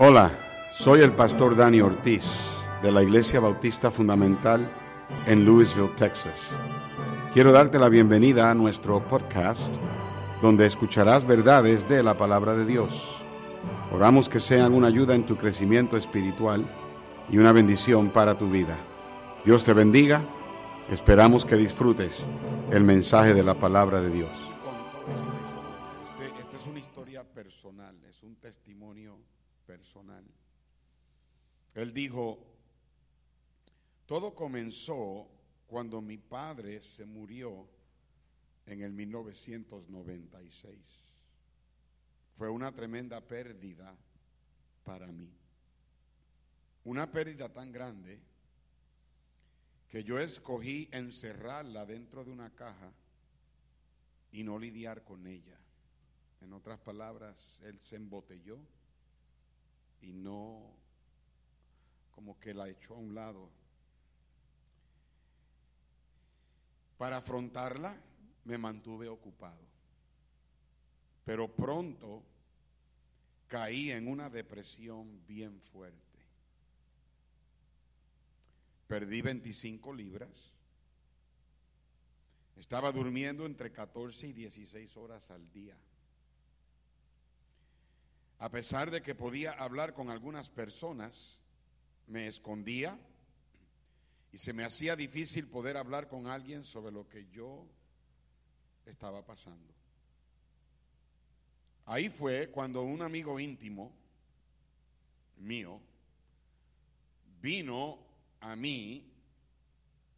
Hola, soy el pastor Dani Ortiz de la Iglesia Bautista Fundamental en Louisville, Texas. Quiero darte la bienvenida a nuestro podcast donde escucharás verdades de la palabra de Dios. Oramos que sean una ayuda en tu crecimiento espiritual y una bendición para tu vida. Dios te bendiga. Esperamos que disfrutes el mensaje de la palabra de Dios. Esta es una historia personal, es un testimonio Él dijo, todo comenzó cuando mi padre se murió en el 1996. Fue una tremenda pérdida para mí. Una pérdida tan grande que yo escogí encerrarla dentro de una caja y no lidiar con ella. En otras palabras, él se embotelló y no como que la echó a un lado. Para afrontarla me mantuve ocupado, pero pronto caí en una depresión bien fuerte. Perdí 25 libras. Estaba durmiendo entre 14 y 16 horas al día. A pesar de que podía hablar con algunas personas, me escondía y se me hacía difícil poder hablar con alguien sobre lo que yo estaba pasando. Ahí fue cuando un amigo íntimo mío vino a mí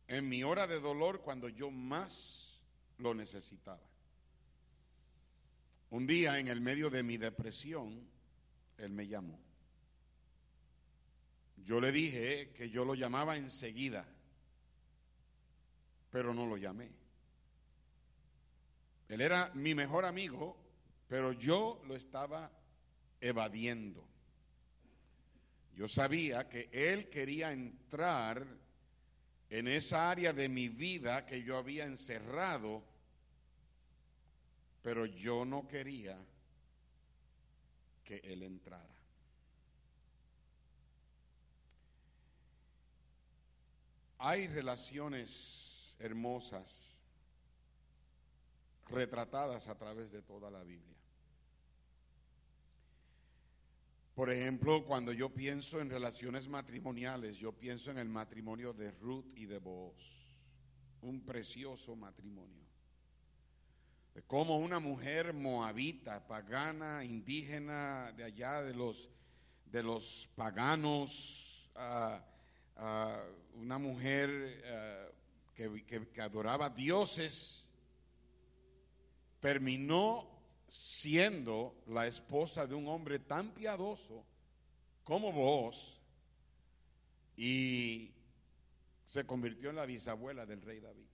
en mi hora de dolor cuando yo más lo necesitaba. Un día en el medio de mi depresión, él me llamó. Yo le dije que yo lo llamaba enseguida, pero no lo llamé. Él era mi mejor amigo, pero yo lo estaba evadiendo. Yo sabía que él quería entrar en esa área de mi vida que yo había encerrado, pero yo no quería que él entrara. Hay relaciones hermosas retratadas a través de toda la Biblia. Por ejemplo, cuando yo pienso en relaciones matrimoniales, yo pienso en el matrimonio de Ruth y de Boaz, un precioso matrimonio. De cómo una mujer moabita, pagana, indígena de allá de los, de los paganos, ah, ah, una mujer ah, que, que adoraba dioses, terminó siendo la esposa de un hombre tan piadoso como vos y se convirtió en la bisabuela del rey David.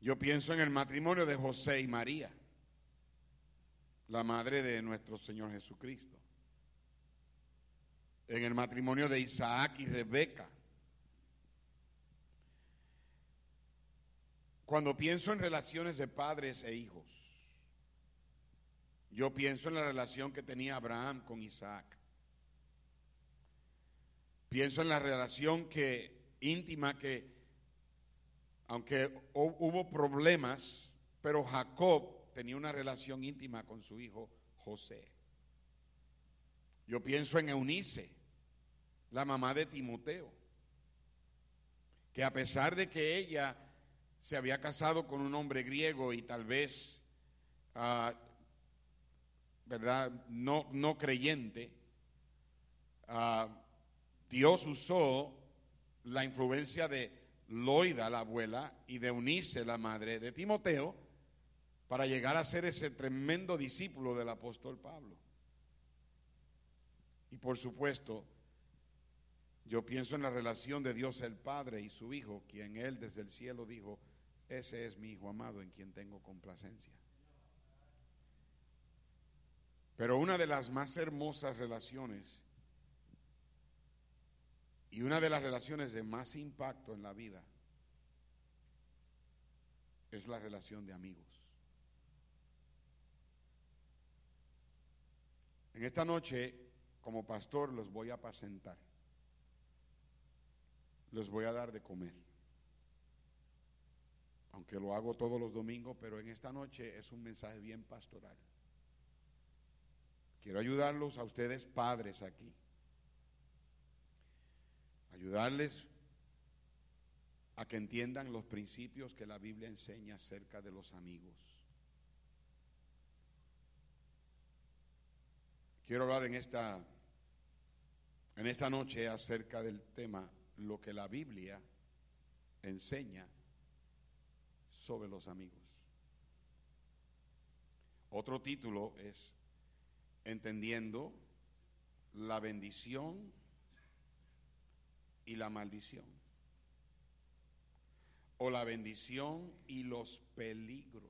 Yo pienso en el matrimonio de José y María, la madre de nuestro Señor Jesucristo. En el matrimonio de Isaac y Rebeca. Cuando pienso en relaciones de padres e hijos, yo pienso en la relación que tenía Abraham con Isaac. Pienso en la relación que íntima que aunque hubo problemas, pero Jacob tenía una relación íntima con su hijo José. Yo pienso en Eunice, la mamá de Timoteo, que a pesar de que ella se había casado con un hombre griego y tal vez, ah, ¿verdad? No, no creyente, ah, Dios usó la influencia de Loida, la abuela, y de Unice, la madre de Timoteo, para llegar a ser ese tremendo discípulo del apóstol Pablo. Y por supuesto, yo pienso en la relación de Dios el Padre y su Hijo, quien Él desde el cielo dijo, ese es mi Hijo amado en quien tengo complacencia. Pero una de las más hermosas relaciones y una de las relaciones de más impacto en la vida es la relación de amigos. En esta noche, como pastor, los voy a apacentar. Les voy a dar de comer. Aunque lo hago todos los domingos, pero en esta noche es un mensaje bien pastoral. Quiero ayudarlos a ustedes padres aquí. Ayudarles a que entiendan los principios que la Biblia enseña acerca de los amigos. Quiero hablar en esta en esta noche acerca del tema lo que la Biblia enseña sobre los amigos. Otro título es Entendiendo la bendición y la maldición. O la bendición y los peligros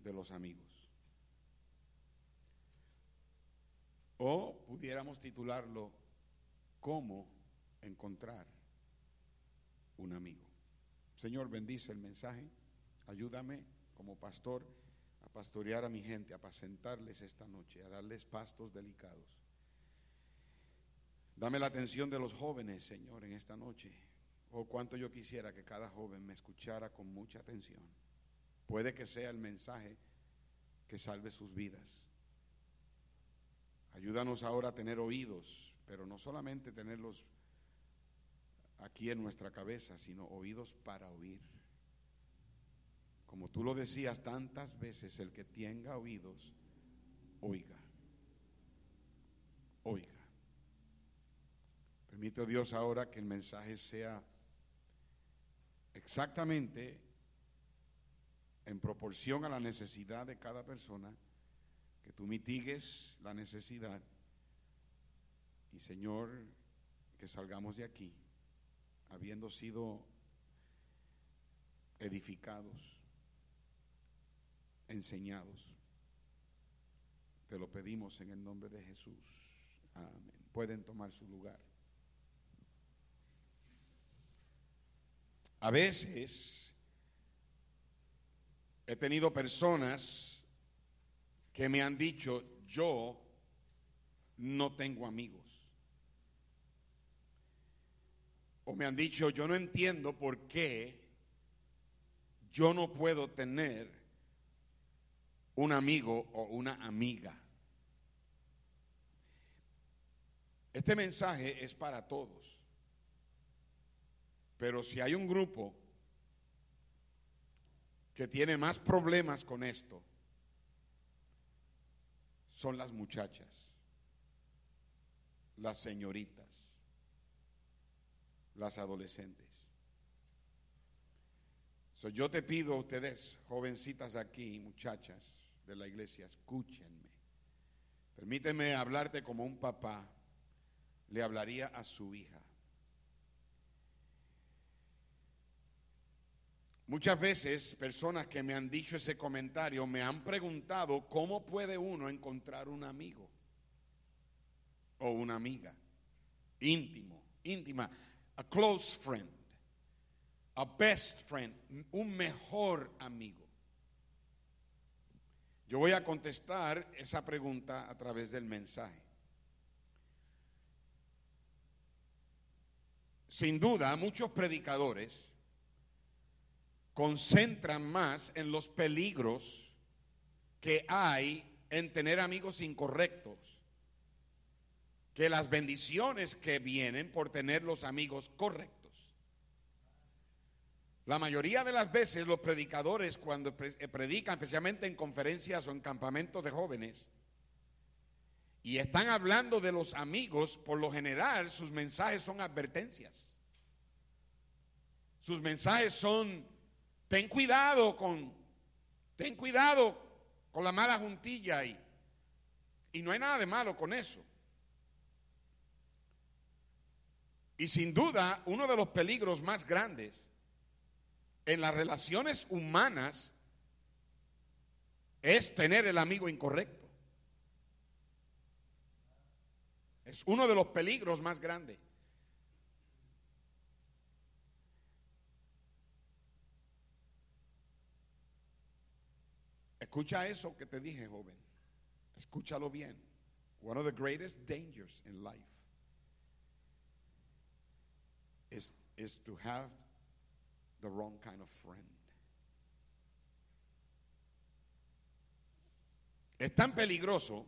de los amigos. O pudiéramos titularlo, ¿Cómo encontrar un amigo? Señor, bendice el mensaje. Ayúdame como pastor a pastorear a mi gente, a apacentarles esta noche, a darles pastos delicados. Dame la atención de los jóvenes, Señor, en esta noche. Oh, cuánto yo quisiera que cada joven me escuchara con mucha atención. Puede que sea el mensaje que salve sus vidas. Ayúdanos ahora a tener oídos, pero no solamente tenerlos aquí en nuestra cabeza, sino oídos para oír. Como tú lo decías tantas veces, el que tenga oídos, oiga. Oiga. Permite Dios ahora que el mensaje sea exactamente en proporción a la necesidad de cada persona que tú mitigues la necesidad y Señor, que salgamos de aquí habiendo sido edificados, enseñados. Te lo pedimos en el nombre de Jesús. Amén. Pueden tomar su lugar. A veces he tenido personas que me han dicho, yo no tengo amigos. O me han dicho, yo no entiendo por qué yo no puedo tener un amigo o una amiga. Este mensaje es para todos. Pero si hay un grupo que tiene más problemas con esto, son las muchachas, las señoritas, las adolescentes. yo te pido a ustedes, jovencitas aquí, muchachas de la iglesia, escúchenme. Permíteme hablarte como un papá le hablaría a su hija. Muchas veces personas que me han dicho ese comentario me han preguntado cómo puede uno encontrar un amigo o una amiga íntimo, íntima, a close friend, a best friend, un mejor amigo. Yo voy a contestar esa pregunta a través del mensaje. Sin duda, muchos predicadores concentran más en los peligros que hay en tener amigos incorrectos que las bendiciones que vienen por tener los amigos correctos. La mayoría de las veces los predicadores cuando eh, predican, especialmente en conferencias o en campamentos de jóvenes, y están hablando de los amigos, por lo general sus mensajes son advertencias. Sus mensajes son Ten cuidado con, ten cuidado con la mala juntilla ahí. Y no hay nada de malo con eso. Y sin duda, uno de los peligros más grandes en las relaciones humanas es tener el amigo incorrecto. Es uno de los peligros más grandes. Escucha eso que te dije, joven. escúchalo bien, one of the greatest dangers in life is, is to have the wrong kind of friend. Es tan peligroso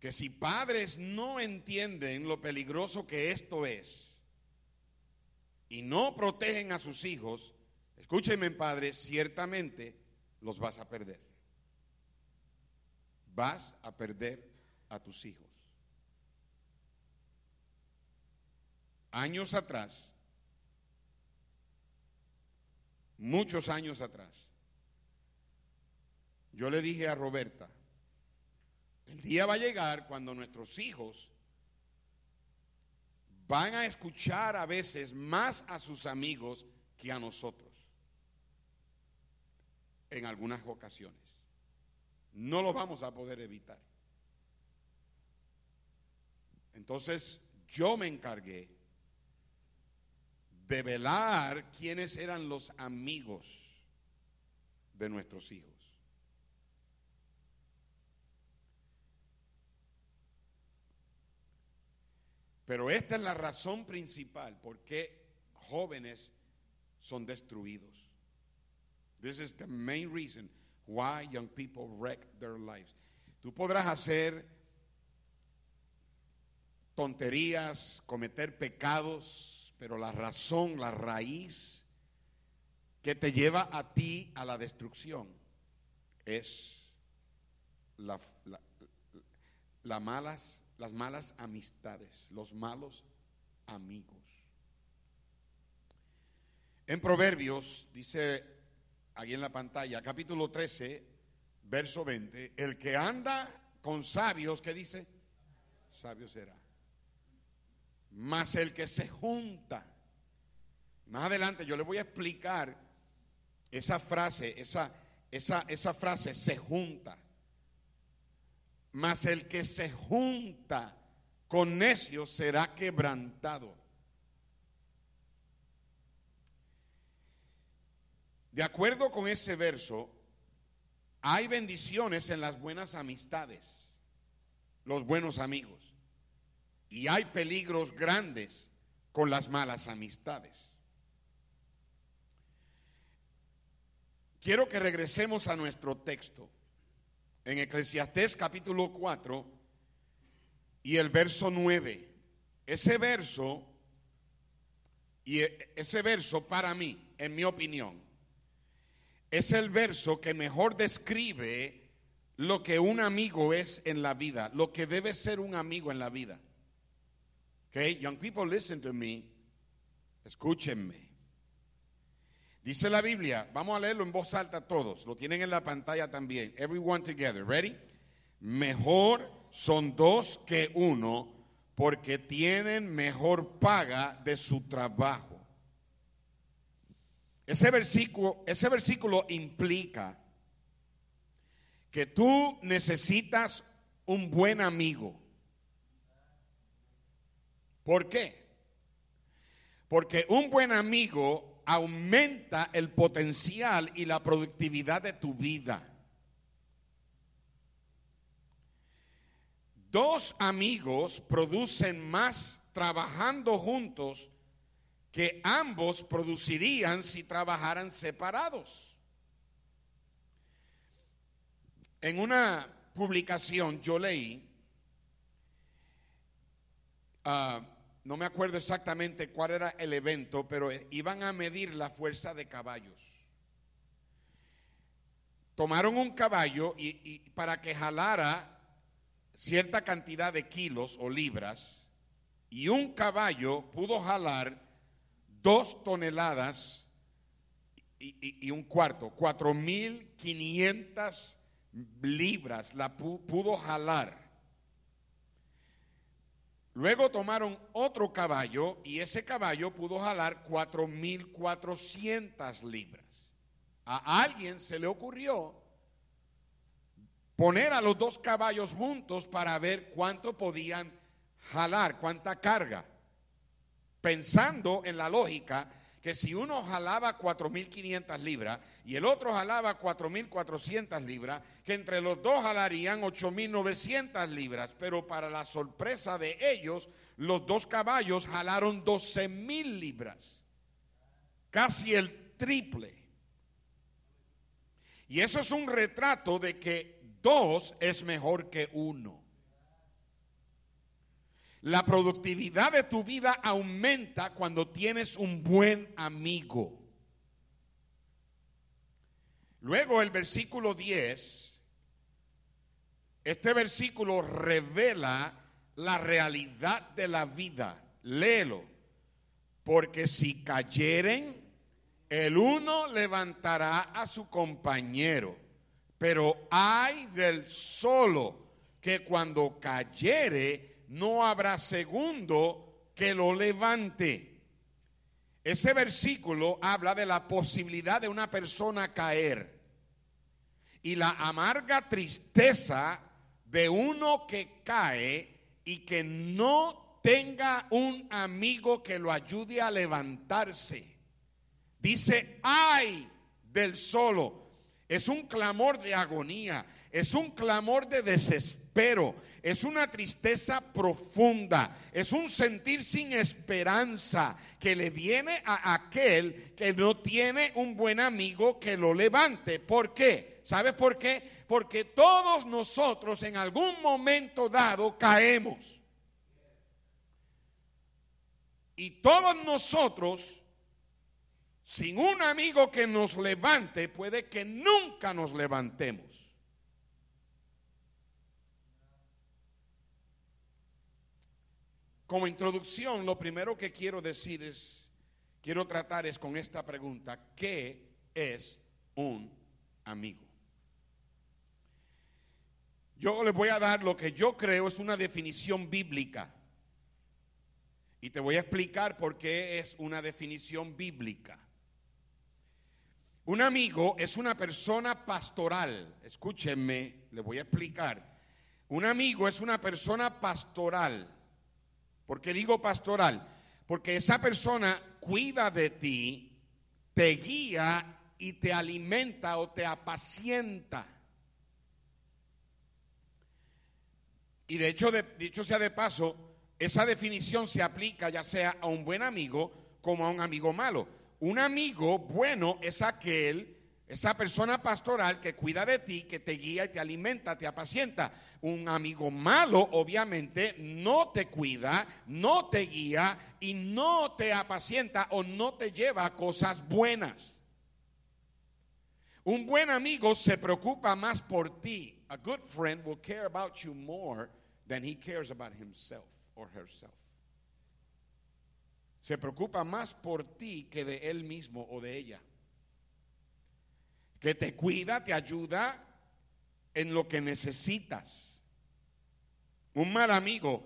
que si padres no entienden lo peligroso que esto es y no protegen a sus hijos, escúchenme padres, ciertamente los vas a perder. Vas a perder a tus hijos. Años atrás, muchos años atrás, yo le dije a Roberta, el día va a llegar cuando nuestros hijos van a escuchar a veces más a sus amigos que a nosotros. En algunas ocasiones. No lo vamos a poder evitar. Entonces yo me encargué de velar quiénes eran los amigos de nuestros hijos. Pero esta es la razón principal por qué jóvenes son destruidos. This is the main reason why young people wreck their lives. Tú podrás hacer tonterías, cometer pecados, pero la razón, la raíz que te lleva a ti a la destrucción es la, la malas las malas amistades, los malos amigos. En Proverbios, dice ahí en la pantalla, capítulo 13, verso 20, el que anda con sabios, ¿qué dice? Sabio será. Más el que se junta. Más adelante yo le voy a explicar esa frase, esa, esa, esa frase se junta. Mas el que se junta con necios será quebrantado. De acuerdo con ese verso, hay bendiciones en las buenas amistades, los buenos amigos. Y hay peligros grandes con las malas amistades. Quiero que regresemos a nuestro texto en Eclesiastés capítulo 4 y el verso 9. Ese verso, y e, ese verso para mí, en mi opinión, es el verso que mejor describe lo que un amigo es en la vida, lo que debe ser un amigo en la vida. Okay, young people, listen to me. Escúchenme. Dice la Biblia, vamos a leerlo en voz alta todos, lo tienen en la pantalla también. Everyone together, ready? Mejor son dos que uno porque tienen mejor paga de su trabajo. Ese versículo, ese versículo implica que tú necesitas un buen amigo. ¿Por qué? Porque un buen amigo aumenta el potencial y la productividad de tu vida. Dos amigos producen más trabajando juntos que ambos producirían si trabajaran separados. En una publicación yo leí uh, no me acuerdo exactamente cuál era el evento, pero iban a medir la fuerza de caballos. Tomaron un caballo y, para que jalara cierta cantidad de kilos o libras, y un caballo pudo jalar dos toneladas y, y un cuarto, cuatro mil quinientas libras la pudo jalar. Luego tomaron otro caballo y ese caballo pudo jalar 4.400 libras. A alguien se le ocurrió poner a los dos caballos juntos para ver cuánto podían jalar, cuánta carga, pensando en la lógica que si uno jalaba 4.500 libras y el otro jalaba 4.400 libras, que entre los dos jalarían 8.900 libras, pero para la sorpresa de ellos, los dos caballos jalaron 12.000 libras, casi el triple. Y eso es un retrato de que dos es mejor que uno. La productividad de tu vida aumenta cuando tienes un buen amigo. Luego el versículo 10, este versículo revela la realidad de la vida. Léelo. Porque si cayeren, el uno levantará a su compañero, pero hay del solo que cuando cayere, no habrá segundo que lo levante. Ese versículo habla de la posibilidad de una persona caer y la amarga tristeza de uno que cae y que no tenga un amigo que lo ayude a levantarse. Dice, ay del solo. Es un clamor de agonía, es un clamor de desespero, es una tristeza profunda, es un sentir sin esperanza que le viene a aquel que no tiene un buen amigo que lo levante. ¿Por qué? ¿Sabes por qué? Porque todos nosotros en algún momento dado caemos. Y todos nosotros sin un amigo que nos levante, puede que nunca nos levantemos. Como introducción, lo primero que quiero decir es, quiero tratar es con esta pregunta, ¿qué es un amigo? Yo les voy a dar lo que yo creo es una definición bíblica. Y te voy a explicar por qué es una definición bíblica. Un amigo es una persona pastoral. Escúchenme, le voy a explicar. Un amigo es una persona pastoral. ¿Por qué digo pastoral? Porque esa persona cuida de ti, te guía y te alimenta o te apacienta. Y de hecho, de, dicho sea de paso, esa definición se aplica ya sea a un buen amigo como a un amigo malo. Un amigo bueno es aquel, esa persona pastoral que cuida de ti, que te guía y te alimenta, te apacienta. Un amigo malo, obviamente, no te cuida, no te guía y no te apacienta o no te lleva a cosas buenas. Un buen amigo se preocupa más por ti. A good friend will care about you more than he cares about himself or herself se preocupa más por ti que de él mismo o de ella. Que te cuida, te ayuda en lo que necesitas. Un mal amigo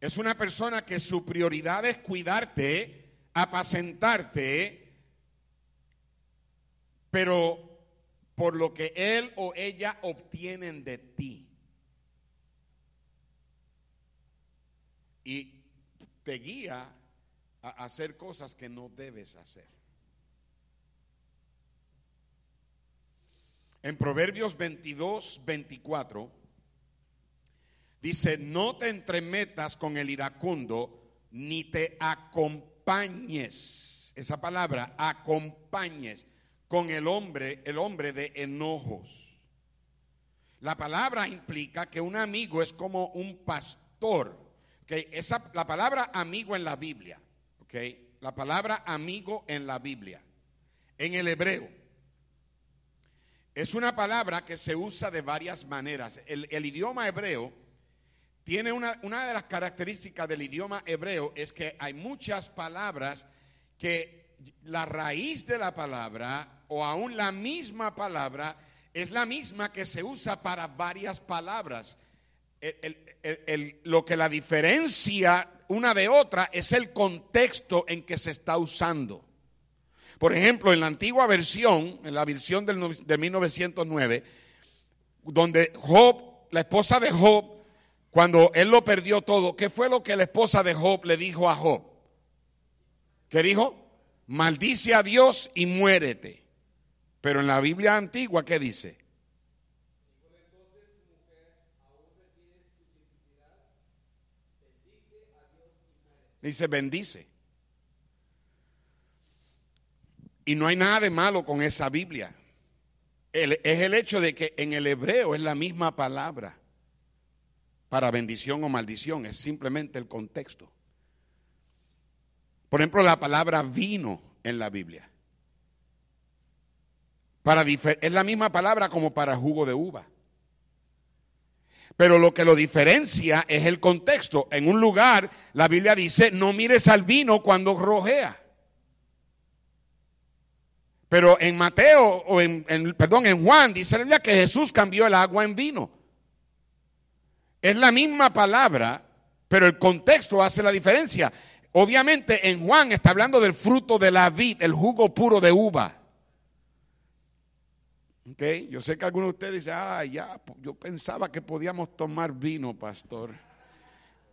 es una persona que su prioridad es cuidarte, apacentarte, pero por lo que él o ella obtienen de ti. Y te guía hacer cosas que no debes hacer. En Proverbios 22, 24, dice, no te entremetas con el iracundo, ni te acompañes, esa palabra, acompañes con el hombre, el hombre de enojos. La palabra implica que un amigo es como un pastor. que Esa, la palabra amigo en la Biblia la palabra amigo en la Biblia, en el hebreo, es una palabra que se usa de varias maneras. El, idioma hebreo tiene una, una de las características del idioma hebreo es que hay muchas palabras que la raíz de la palabra o aún la misma palabra es la misma que se usa para varias palabras. lo que la diferencia una de otra es el contexto en que se está usando. Por ejemplo, en la antigua versión, en la versión del, de 1909, donde Job, la esposa de Job, cuando él lo perdió todo, ¿qué fue lo que la esposa de Job le dijo a Job? ¿Qué dijo? maldice a Dios y muérete. Pero en la Biblia antigua, ¿qué dice? Dice, bendice. Y no hay nada de malo con esa Biblia. es el hecho de que en el hebreo es la misma palabra para bendición o maldición, es simplemente el contexto. Por ejemplo, la palabra vino en la Biblia. Para es la misma palabra como para jugo de uva. Pero lo que lo diferencia es el contexto. En un lugar, la Biblia dice, no mires al vino cuando rojea. Pero en Mateo, o en, perdón, en Juan, dice la Biblia que Jesús cambió el agua en vino. Es la misma palabra, pero el contexto hace la diferencia. Obviamente en Juan está hablando del fruto de la vid, el jugo puro de uva. Yo sé que algunos de ustedes dicen, ah, ya, yo pensaba que podíamos tomar vino, pastor.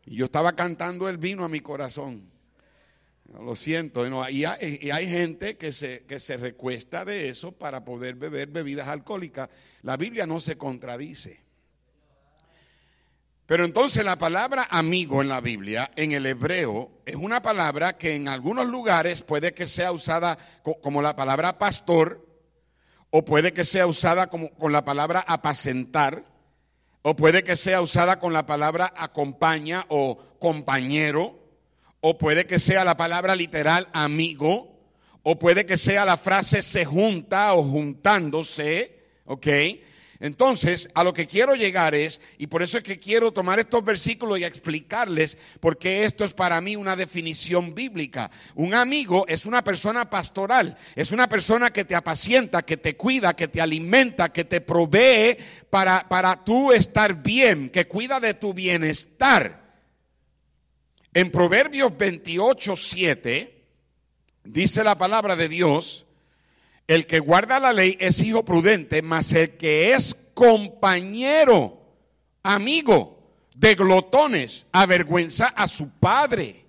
Y yo estaba cantando el vino a mi corazón. Lo siento. Y, hay, gente que se, que se recuesta de eso para poder beber bebidas alcohólicas. La Biblia no se contradice. Pero entonces la palabra amigo en la Biblia, en el hebreo, es una palabra que en algunos lugares puede que sea usada como la palabra pastor, o puede que sea usada con la palabra apacentar, o puede que sea usada con la palabra acompaña o compañero, o puede que sea la palabra literal amigo, o puede que sea la frase se junta o juntándose, ¿ok? Entonces, a lo que quiero llegar es, y por eso es que quiero tomar estos versículos y explicarles por qué esto es para mí una definición bíblica. Un amigo es una persona pastoral, es una persona que te apacienta, que te cuida, que te alimenta, que te provee para, para tú estar bien, que cuida de tu bienestar. En Proverbios 28, 7, dice la palabra de Dios, el que guarda la ley es hijo prudente, mas el que es compañero, amigo de glotones, avergüenza a su padre.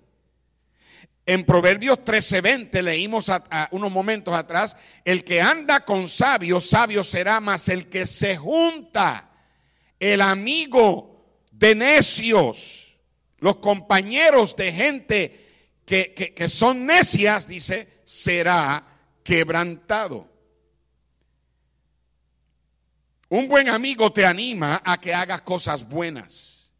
En Proverbios 13:20 leímos unos momentos atrás, el que anda con sabios, sabio será, mas el que se junta, el amigo de necios los compañeros de gente que, son necias, dice, será quebrantado. Un buen amigo te anima a que hagas cosas buenas.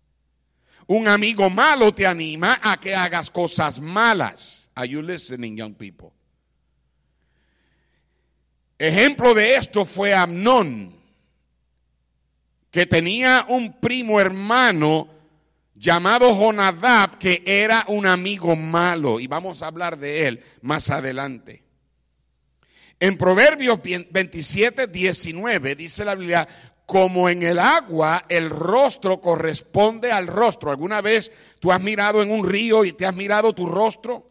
Un amigo malo te anima a que hagas cosas malas. Are you listening, young people? Ejemplo de esto fue Amnón, que tenía un primo hermano llamado Jonadab, que era un amigo malo, y vamos a hablar de él más adelante. En Proverbios 27, 19 dice la Biblia, como en el agua el rostro corresponde al rostro. ¿Alguna vez tú has mirado en un río y te has mirado tu rostro?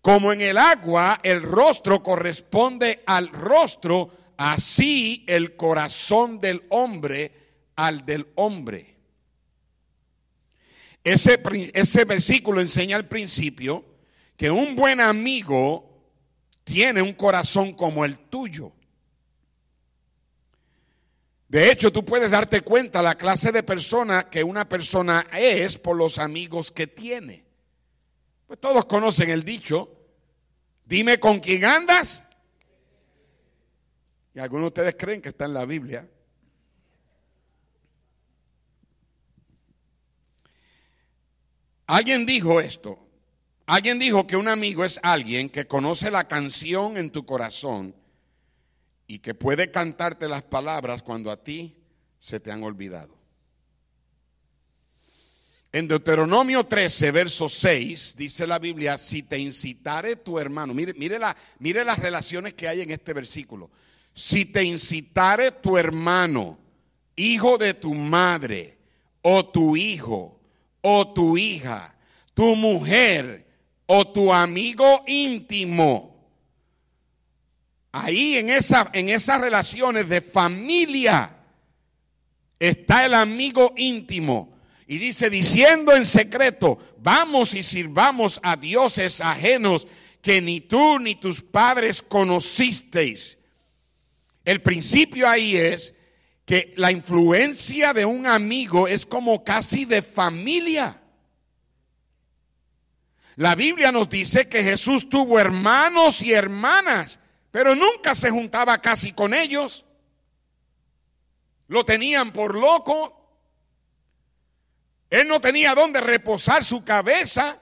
Como en el agua el rostro corresponde al rostro, así el corazón del hombre al del hombre. Ese, ese versículo enseña al principio que un buen amigo tiene un corazón como el tuyo. De hecho, tú puedes darte cuenta la clase de persona que una persona es por los amigos que tiene. Pues todos conocen el dicho, dime con quién andas. Y algunos de ustedes creen que está en la Biblia. Alguien dijo esto. Alguien dijo que un amigo es alguien que conoce la canción en tu corazón y que puede cantarte las palabras cuando a ti se te han olvidado. En Deuteronomio 13, verso 6, dice la Biblia, si te incitare tu hermano, mire, mire, la, mire las relaciones que hay en este versículo, si te incitare tu hermano, hijo de tu madre, o tu hijo, o tu hija, tu mujer o tu amigo íntimo. Ahí en, esa, en esas relaciones de familia está el amigo íntimo. Y dice, diciendo en secreto, vamos y sirvamos a dioses ajenos que ni tú ni tus padres conocisteis. El principio ahí es que la influencia de un amigo es como casi de familia. La Biblia nos dice que Jesús tuvo hermanos y hermanas, pero nunca se juntaba casi con ellos. Lo tenían por loco. Él no tenía dónde reposar su cabeza.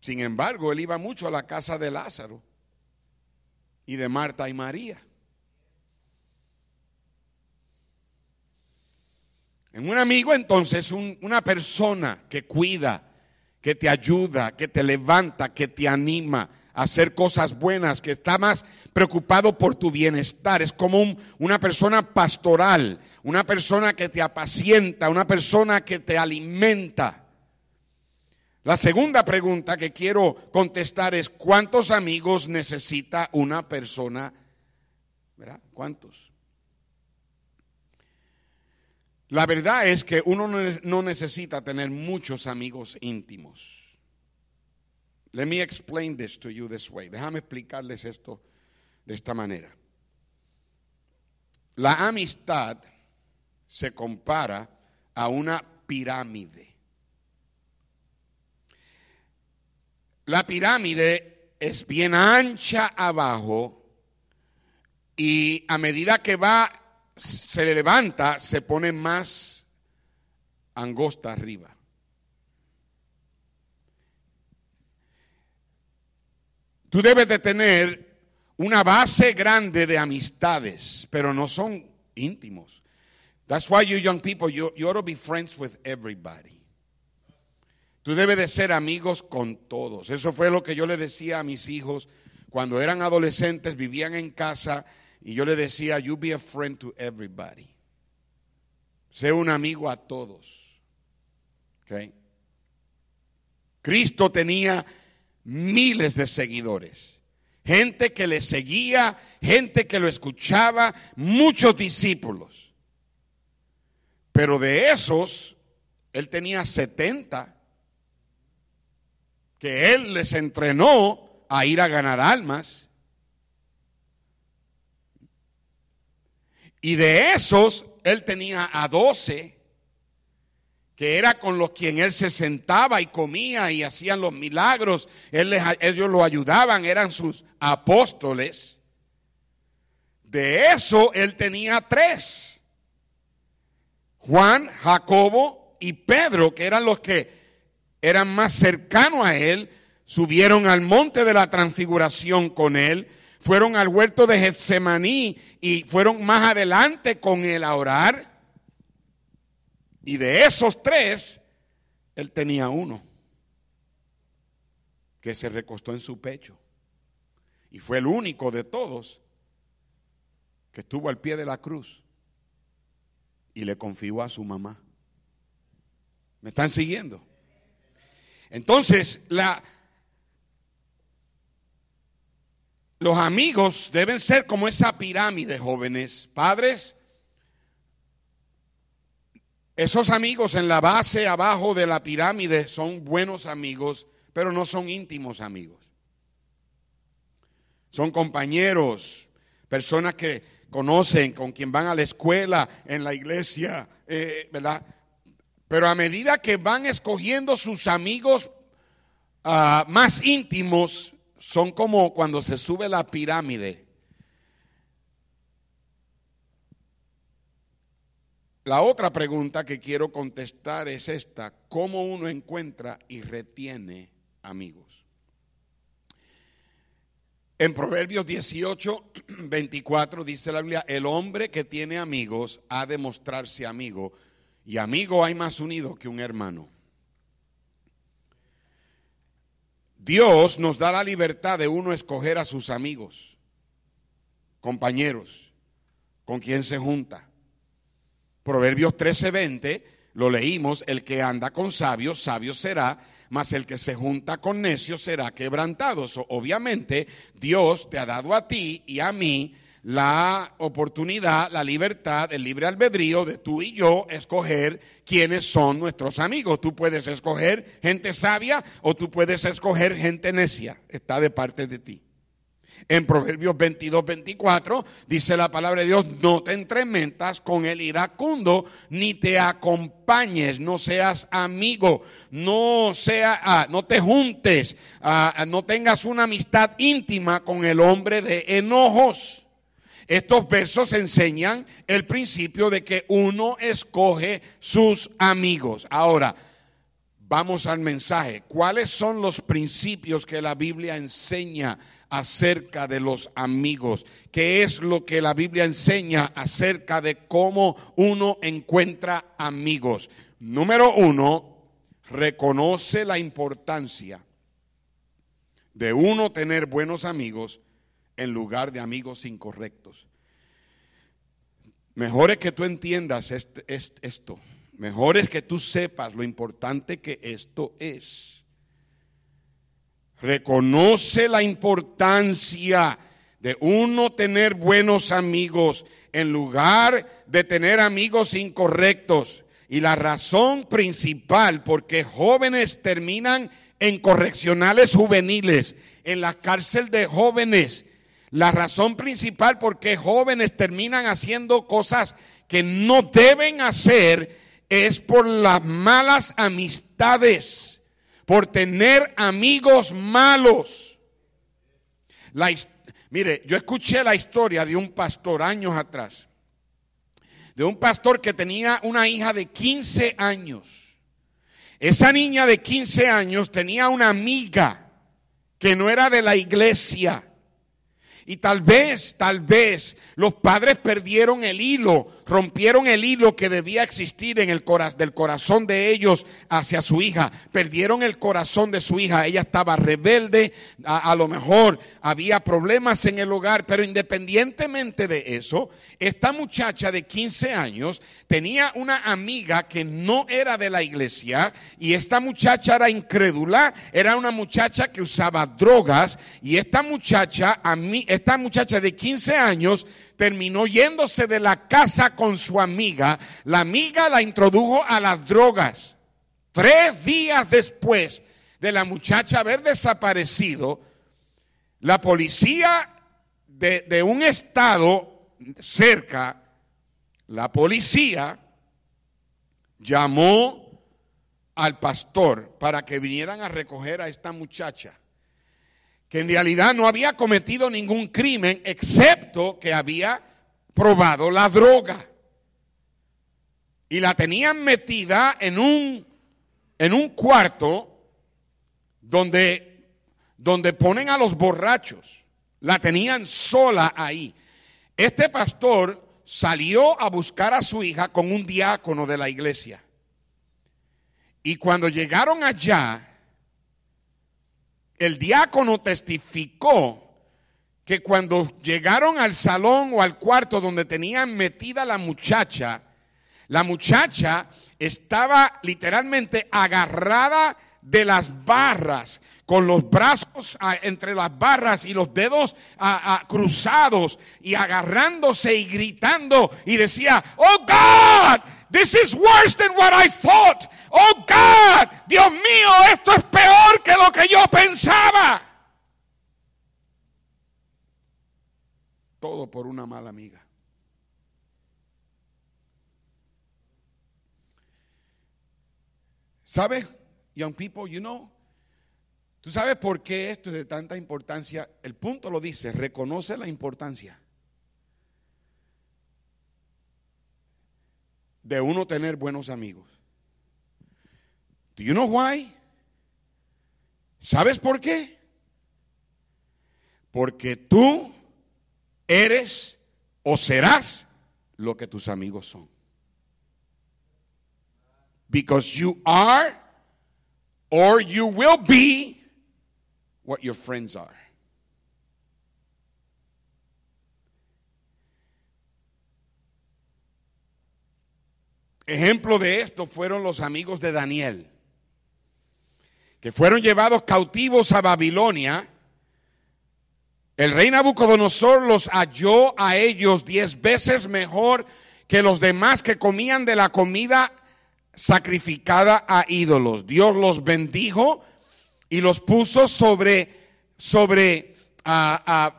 Sin embargo, él iba mucho a la casa de Lázaro y de Marta y María. En un amigo entonces, una persona que cuida, que te ayuda, que te levanta, que te anima a hacer cosas buenas, que está más preocupado por tu bienestar. Es como una persona pastoral, una persona que te apacienta, una persona que te alimenta. La segunda pregunta que quiero contestar es, ¿cuántos amigos necesita una persona? ¿Verdad? ¿Cuántos? La verdad es que uno no necesita tener muchos amigos íntimos. Let me explain this to you this way. Déjame explicarles esto de esta manera. La amistad se compara a una pirámide. La pirámide es bien ancha abajo y a medida que va se levanta, se pone más angosta arriba. Tú debes de tener una base grande de amistades, pero no son íntimos. That's why you young people, you, you ought to be friends with everybody. Tú debes de ser amigos con todos. Eso fue lo que yo le decía a mis hijos cuando eran adolescentes, vivían en casa y yo le decía, you be a friend to everybody. Sé un amigo a todos. Okay. Cristo tenía miles de seguidores. Gente que le seguía, gente que lo escuchaba, muchos discípulos. Pero de esos, él tenía 70 que él les entrenó a ir a ganar almas. Y de esos, él tenía a doce, que era con los quien él se sentaba y comía y hacían los milagros. ellos lo ayudaban, eran sus apóstoles. De eso él tenía tres. Juan, Jacobo y Pedro, que eran los que eran más cercanos a él, subieron al monte de la transfiguración con él fueron al huerto de Getsemaní y fueron más adelante con él a orar. Y de esos tres, él tenía uno que se recostó en su pecho. Y fue el único de todos que estuvo al pie de la cruz y le confió a su mamá. ¿Me están siguiendo? Entonces, la, Los amigos deben ser como esa pirámide, jóvenes. Padres, esos amigos en la base abajo de la pirámide son buenos amigos, pero no son íntimos amigos. Son compañeros, personas que conocen, con quien van a la escuela, en la iglesia, eh, ¿verdad? Pero a medida que van escogiendo sus amigos ah, más íntimos, son como cuando se sube la pirámide. La otra pregunta que quiero contestar es esta, ¿cómo uno encuentra y retiene amigos? En Proverbios 18, 24 dice la Biblia, el hombre que tiene amigos ha de mostrarse amigo, y amigo hay más unido que un hermano. Dios nos da la libertad de uno escoger a sus amigos, compañeros, con quien se junta. Proverbios 13:20 lo leímos, el que anda con sabios, sabio será, mas el que se junta con necios será quebrantado. obviamente Dios te ha dado a ti y a mí la oportunidad, la libertad, el libre albedrío de tú y yo escoger quiénes son nuestros amigos. Tú puedes escoger gente sabia o tú puedes escoger gente necia. Está de parte de ti. En Proverbios 22, 24 dice la palabra de Dios, no te entrementas con el iracundo, ni te acompañes, no seas amigo, no, sea, ah, no te juntes, ah, no tengas una amistad íntima con el hombre de enojos. Estos versos enseñan el principio de que uno escoge sus amigos. Ahora, vamos al mensaje. ¿Cuáles son los principios que la Biblia enseña acerca de los amigos? ¿Qué es lo que la Biblia enseña acerca de cómo uno encuentra amigos? Número uno, reconoce la importancia de uno tener buenos amigos en lugar de amigos incorrectos. Mejor es que tú entiendas este, esto. Mejor es que tú sepas lo importante que esto es. Reconoce la importancia de uno tener buenos amigos en lugar de tener amigos incorrectos. Y la razón principal por qué jóvenes terminan en correccionales juveniles, en la cárcel de jóvenes, la razón principal por qué jóvenes terminan haciendo cosas que no deben hacer es por las malas amistades por tener amigos malos. mire, yo escuché la historia de un pastor años atrás, de un pastor que tenía una hija de 15 años. Esa niña de 15 años tenía una amiga que no era de la iglesia. Y tal vez, tal vez los padres perdieron el hilo, rompieron el hilo que debía existir en el del corazón de ellos hacia su hija. Perdieron el corazón de su hija. Ella estaba rebelde, a, a lo mejor había problemas en el hogar, pero independientemente de eso, esta muchacha de 15 años tenía una amiga que no era de la iglesia y esta muchacha era incrédula, era una muchacha que usaba drogas y esta muchacha a mí esta muchacha de 15 años terminó yéndose de la casa con su amiga. La amiga la introdujo a las drogas. Tres días después de la muchacha haber desaparecido, la policía de, de un estado cerca, la policía llamó al pastor para que vinieran a recoger a esta muchacha que en realidad no había cometido ningún crimen excepto que había probado la droga. Y la tenían metida en un, en un cuarto donde, donde ponen a los borrachos. La tenían sola ahí. Este pastor salió a buscar a su hija con un diácono de la iglesia. Y cuando llegaron allá, el diácono testificó que cuando llegaron al salón o al cuarto donde tenían metida la muchacha, la muchacha estaba literalmente agarrada de las barras, con los brazos ah, entre las barras y los dedos ah, ah, cruzados y agarrándose y gritando y decía, oh God, this is worse than what I thought. Oh God, Dios mío, esto es peor que lo que yo pensaba. Todo por una mala amiga. ¿Sabes, young people, you know? ¿Tú sabes por qué esto es de tanta importancia? El punto lo dice, reconoce la importancia de uno tener buenos amigos. Do you know why? ¿Sabes por qué? Porque tú eres o serás lo que tus amigos son. Because you are or you will be what your friends are. Ejemplo de esto fueron los amigos de Daniel que fueron llevados cautivos a Babilonia El rey Nabucodonosor los halló a ellos diez veces mejor que los demás que comían de la comida sacrificada a ídolos. Dios los bendijo y los puso sobre, sobre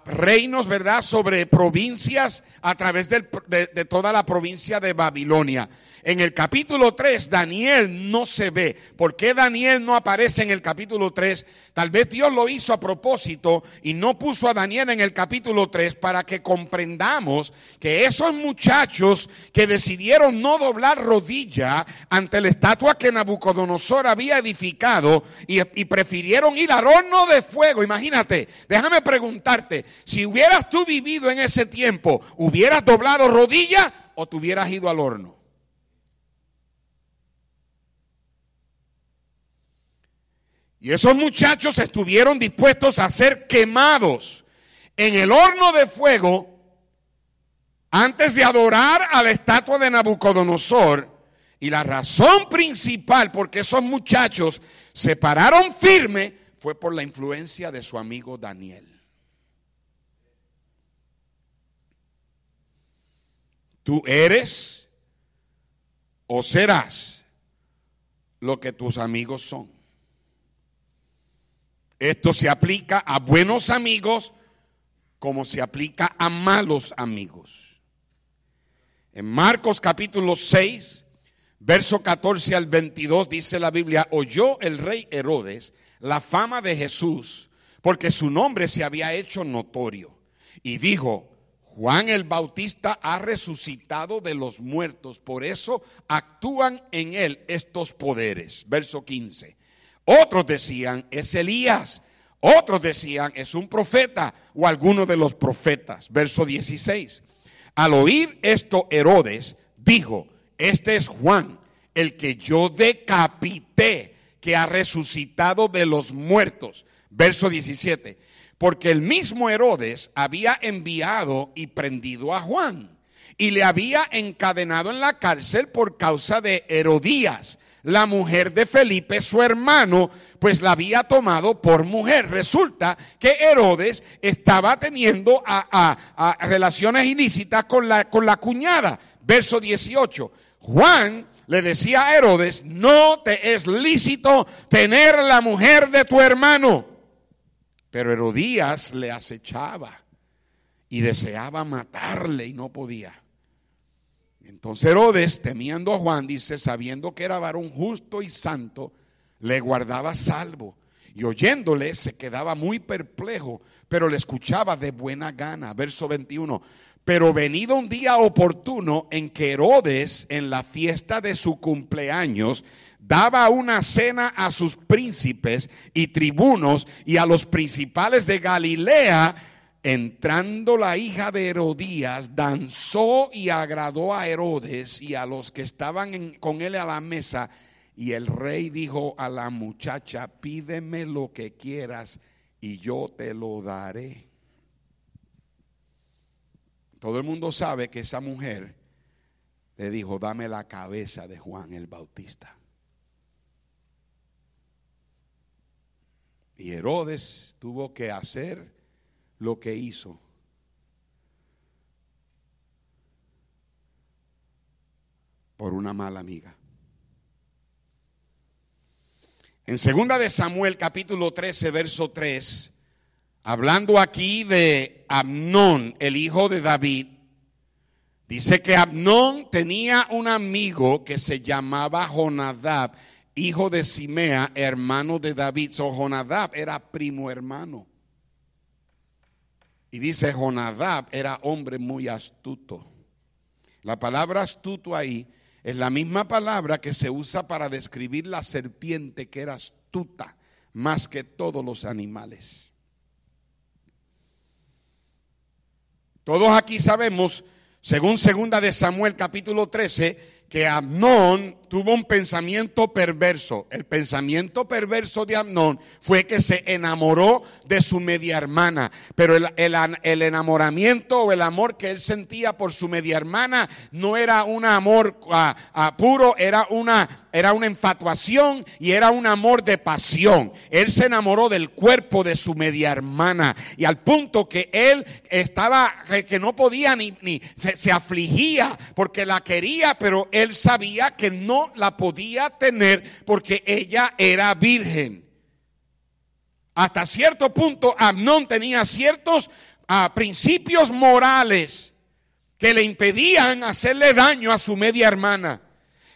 reinos, ¿verdad? Sobre provincias a través de, de toda la provincia de Babilonia. En el capítulo 3 Daniel no se ve. ¿Por qué Daniel no aparece en el capítulo 3? Tal vez Dios lo hizo a propósito y no puso a Daniel en el capítulo 3 para que comprendamos que esos muchachos que decidieron no doblar rodilla ante la estatua que Nabucodonosor había edificado y, y prefirieron ir al horno de fuego. Imagínate, déjame preguntarte, si hubieras tú vivido en ese tiempo, ¿hubieras doblado rodilla o te hubieras ido al horno? Y esos muchachos estuvieron dispuestos a ser quemados en el horno de fuego antes de adorar a la estatua de Nabucodonosor. Y la razón principal por qué esos muchachos se pararon firme fue por la influencia de su amigo Daniel. Tú eres o serás lo que tus amigos son. Esto se aplica a buenos amigos como se aplica a malos amigos. En Marcos capítulo 6, verso 14 al 22 dice la Biblia, oyó el rey Herodes la fama de Jesús porque su nombre se había hecho notorio y dijo, Juan el Bautista ha resucitado de los muertos, por eso actúan en él estos poderes. Verso 15. Otros decían, es Elías. Otros decían, es un profeta o alguno de los profetas. Verso 16. Al oír esto, Herodes dijo, este es Juan, el que yo decapité, que ha resucitado de los muertos. Verso 17. Porque el mismo Herodes había enviado y prendido a Juan y le había encadenado en la cárcel por causa de Herodías la mujer de Felipe, su hermano, pues la había tomado por mujer. Resulta que Herodes estaba teniendo relaciones ilícitas con la, con la cuñada. Verso 18. Juan le decía a Herodes, no te es lícito tener la mujer de tu hermano. Pero Herodías le acechaba y deseaba matarle y no podía. Entonces Herodes, temiendo a Juan, dice, sabiendo que era varón justo y santo, le guardaba salvo. Y oyéndole se quedaba muy perplejo, pero le escuchaba de buena gana. Verso 21. Pero venido un día oportuno en que Herodes, en la fiesta de su cumpleaños, daba una cena a sus príncipes y tribunos y a los principales de Galilea, Entrando la hija de Herodías, danzó y agradó a Herodes y a los que estaban con él a la mesa. Y el rey dijo a la muchacha, pídeme lo que quieras y yo te lo daré. Todo el mundo sabe que esa mujer le dijo, dame la cabeza de Juan el Bautista. Y Herodes tuvo que hacer lo que hizo. Por una mala amiga. En segunda de Samuel capítulo 13 verso 3, hablando aquí de Amnón, el hijo de David, dice que Amnón tenía un amigo que se llamaba Jonadab, hijo de Simea, hermano de David. So Jonadab era primo hermano. Y dice, Jonadab era hombre muy astuto. La palabra astuto ahí es la misma palabra que se usa para describir la serpiente que era astuta más que todos los animales. Todos aquí sabemos, según segunda de Samuel capítulo 13, que Amnón tuvo un pensamiento perverso. El pensamiento perverso de Amnón fue que se enamoró de su media hermana. Pero el, enamoramiento o el amor que él sentía por su media hermana no era un amor ah, ah, puro, era una, era una infatuación y era un amor de pasión. Él se enamoró del cuerpo de su media hermana y al punto que él estaba, que no podía ni, ni se, afligía porque la quería, pero él sabía que no la podía tener porque ella era virgen. Hasta cierto punto, Amnón tenía ciertos ah, principios morales que le impedían hacerle daño a su media hermana.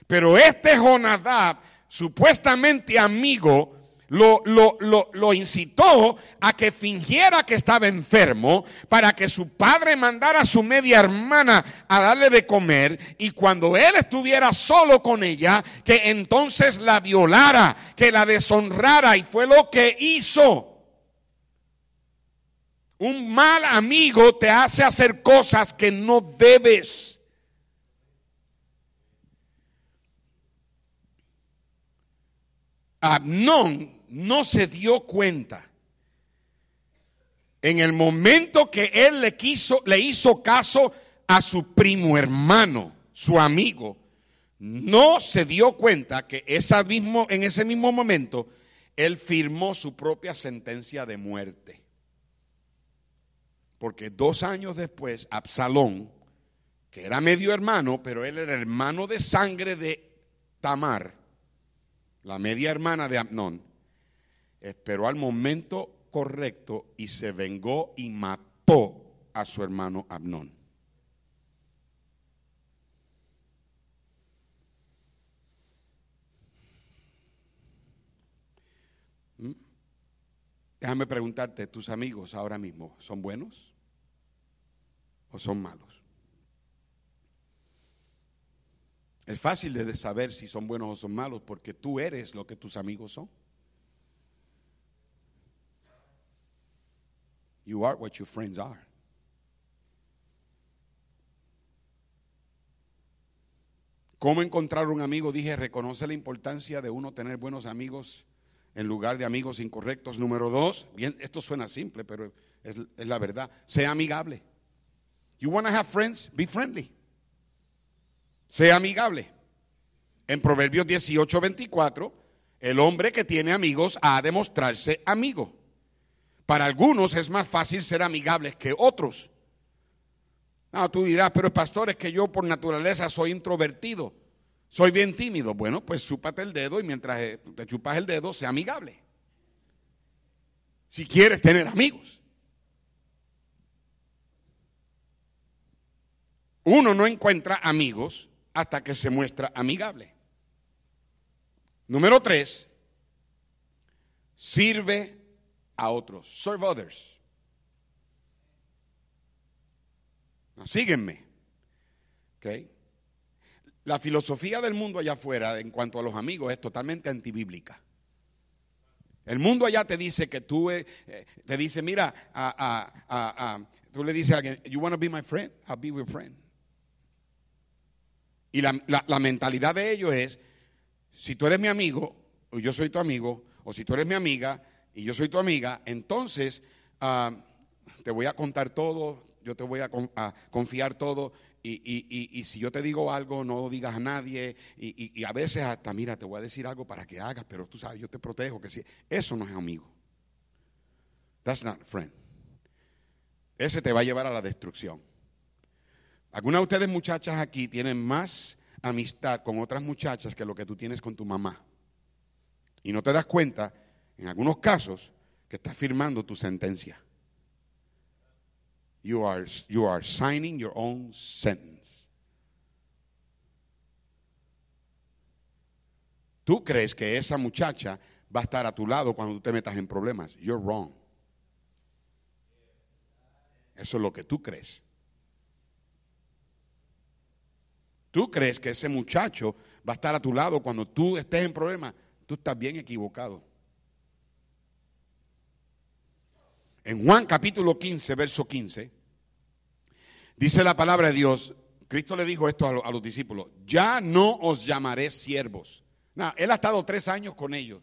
Pero este Jonadab, supuestamente amigo, lo, lo, lo, incitó a que fingiera que estaba enfermo para que su padre mandara a su media hermana a darle de comer y cuando él estuviera solo con ella, que entonces la violara, que la deshonrara y fue lo que hizo. Un mal amigo te hace hacer cosas que no debes. Abnón no se dio cuenta. En el momento que él le quiso, le hizo caso a su primo hermano, su amigo, no se dio cuenta que esa mismo, en ese mismo momento él firmó su propia sentencia de muerte. Porque dos años después, Absalón, que era medio hermano, pero él era hermano de sangre de Tamar, la media hermana de Amnón, esperó al momento correcto y se vengó y mató a su hermano Abnón. ¿Mm? Déjame preguntarte, ¿tus amigos ahora mismo son buenos o son malos? Es fácil de saber si son buenos o son malos porque tú eres lo que tus amigos son. You are what your friends are. ¿Cómo encontrar un amigo? Dije, reconoce la importancia de uno tener buenos amigos en lugar de amigos incorrectos. Número dos, bien, esto suena simple, pero es, es la verdad. Sea amigable. You want to have friends? Be friendly. Sea amigable. En Proverbios 18, 24, el hombre que tiene amigos ha de mostrarse amigo. Para algunos es más fácil ser amigables que otros. No, tú dirás, pero pastor, es que yo por naturaleza soy introvertido, soy bien tímido. Bueno, pues chúpate el dedo y mientras eh, te chupas el dedo, sea amigable. Si quieres tener amigos. Uno no encuentra amigos hasta que se muestra amigable. Número tres, sirve a otros. Serve others. sígueme. Okay. La filosofía del mundo allá afuera en cuanto a los amigos es totalmente antibíblica. El mundo allá te dice que tú, eh, te dice, mira, tú le dices a alguien, you want to be my friend, I'll be your friend. Y la, la mentalidad de ellos es, si tú eres mi amigo, o yo soy tu amigo, o si tú eres mi amiga, y yo soy tu amiga, entonces ah, te voy a contar todo, yo te voy a, confiar todo y, si yo te digo algo, no digas a nadie y, a veces hasta, mira, te voy a decir algo para que hagas, pero tú sabes, yo te protejo, que si eso no es amigo. That's not a friend. Ese te va a llevar a la destrucción. Algunas de ustedes muchachas aquí tienen más amistad con otras muchachas que lo que tú tienes con tu mamá. Y no te das cuenta en algunos casos, que estás firmando tu sentencia. You are, you are signing your own sentence. Tú crees que esa muchacha va a estar a tu lado cuando tú te metas en problemas. You're wrong. Eso es lo que tú crees. Tú crees que ese muchacho va a estar a tu lado cuando tú estés en problemas. Tú estás bien equivocado. En Juan capítulo 15, verso 15, dice la palabra de Dios, Cristo le dijo esto a, los discípulos, ya no os llamaré siervos. él ha estado tres años con ellos.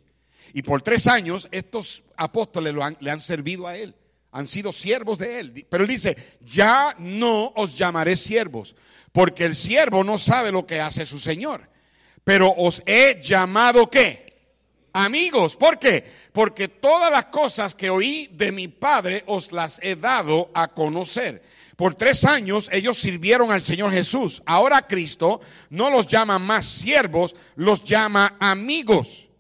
Y por tres años estos apóstoles le han servido a él. Han sido siervos de él. Pero él dice, ya no os llamaré siervos, porque el siervo no sabe lo que hace su Señor. Pero os he llamado qué? Amigos. ¿Por qué? Porque todas las cosas que oí de mi Padre os las he dado a conocer. Por tres años ellos sirvieron al Señor Jesús. Ahora Cristo no los llama más siervos, los llama amigos.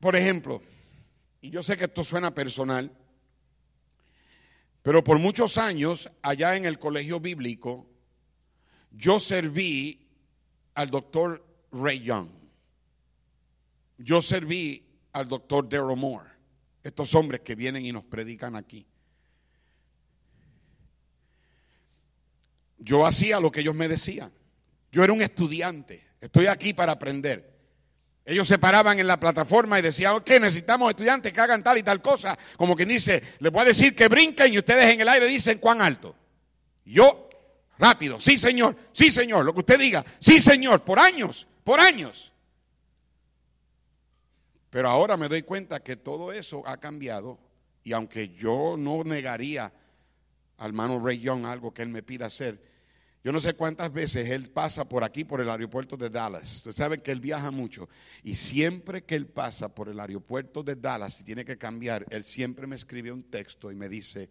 Por ejemplo, y yo sé que esto suena personal, pero por muchos años allá en el colegio bíblico, yo serví al doctor Ray Young. Yo serví al doctor Daryl Moore. Estos hombres que vienen y nos predican aquí. Yo hacía lo que ellos me decían. Yo era un estudiante. Estoy aquí para aprender. Ellos se paraban en la plataforma y decían, ok, necesitamos estudiantes que hagan tal y tal cosa. Como quien dice, les voy a decir que brinquen y ustedes en el aire dicen cuán alto. Yo, rápido, sí señor, sí señor, lo que usted diga, sí señor, por años, por años. Pero ahora me doy cuenta que todo eso ha cambiado y aunque yo no negaría al hermano Ray Young algo que él me pida hacer, yo no sé cuántas veces él pasa por aquí, por el aeropuerto de Dallas. Ustedes saben que él viaja mucho. Y siempre que él pasa por el aeropuerto de Dallas y tiene que cambiar, él siempre me escribe un texto y me dice,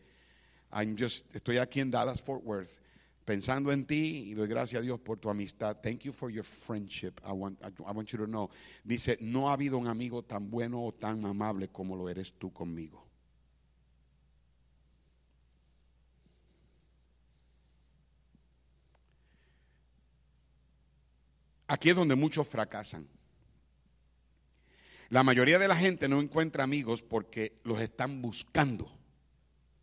I'm just, estoy aquí en Dallas, Fort Worth pensando en ti y doy gracias a Dios por tu amistad. Thank you for your friendship. I want, I want you to know. Dice, no ha habido un amigo tan bueno o tan amable como lo eres tú conmigo. Aquí es donde muchos fracasan. La mayoría de la gente no encuentra amigos porque los están buscando.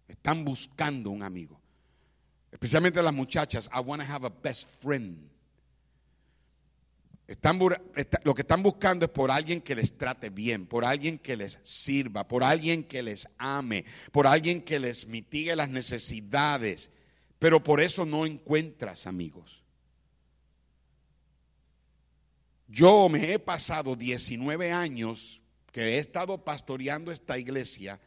Están buscando un amigo. Especialmente las muchachas, I want to have a best friend. Están, lo que están buscando es por alguien que les trate bien, por alguien que les sirva, por alguien que les ame, por alguien que les mitigue las necesidades. Pero por eso no encuentras amigos. Yo me he pasado 19 años que he estado pastoreando esta iglesia.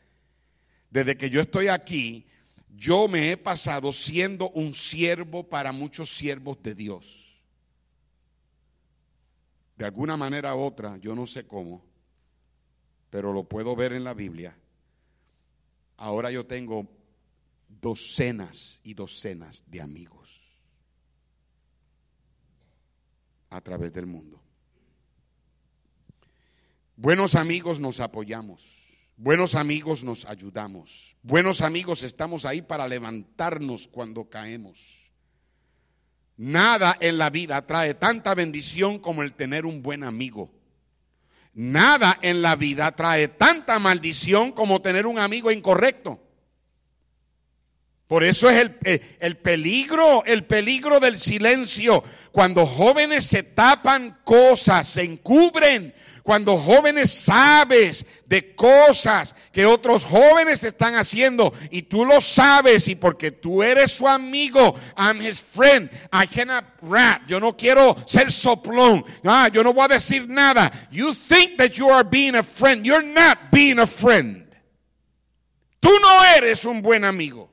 Desde que yo estoy aquí, yo me he pasado siendo un siervo para muchos siervos de Dios. De alguna manera u otra, yo no sé cómo, pero lo puedo ver en la Biblia. Ahora yo tengo docenas y docenas de amigos a través del mundo. Buenos amigos nos apoyamos. Buenos amigos nos ayudamos. Buenos amigos estamos ahí para levantarnos cuando caemos. Nada en la vida trae tanta bendición como el tener un buen amigo. Nada en la vida trae tanta maldición como tener un amigo incorrecto. Por eso es el, eh, el, peligro, el peligro del silencio. Cuando jóvenes se tapan cosas, se encubren, cuando jóvenes sabes de cosas que otros jóvenes están haciendo y tú lo sabes y porque tú eres su amigo, I'm his friend, I cannot rat, yo no quiero ser soplón, ah, yo no voy a decir nada. You think that you are being a friend, you're not being a friend. Tú no eres un buen amigo.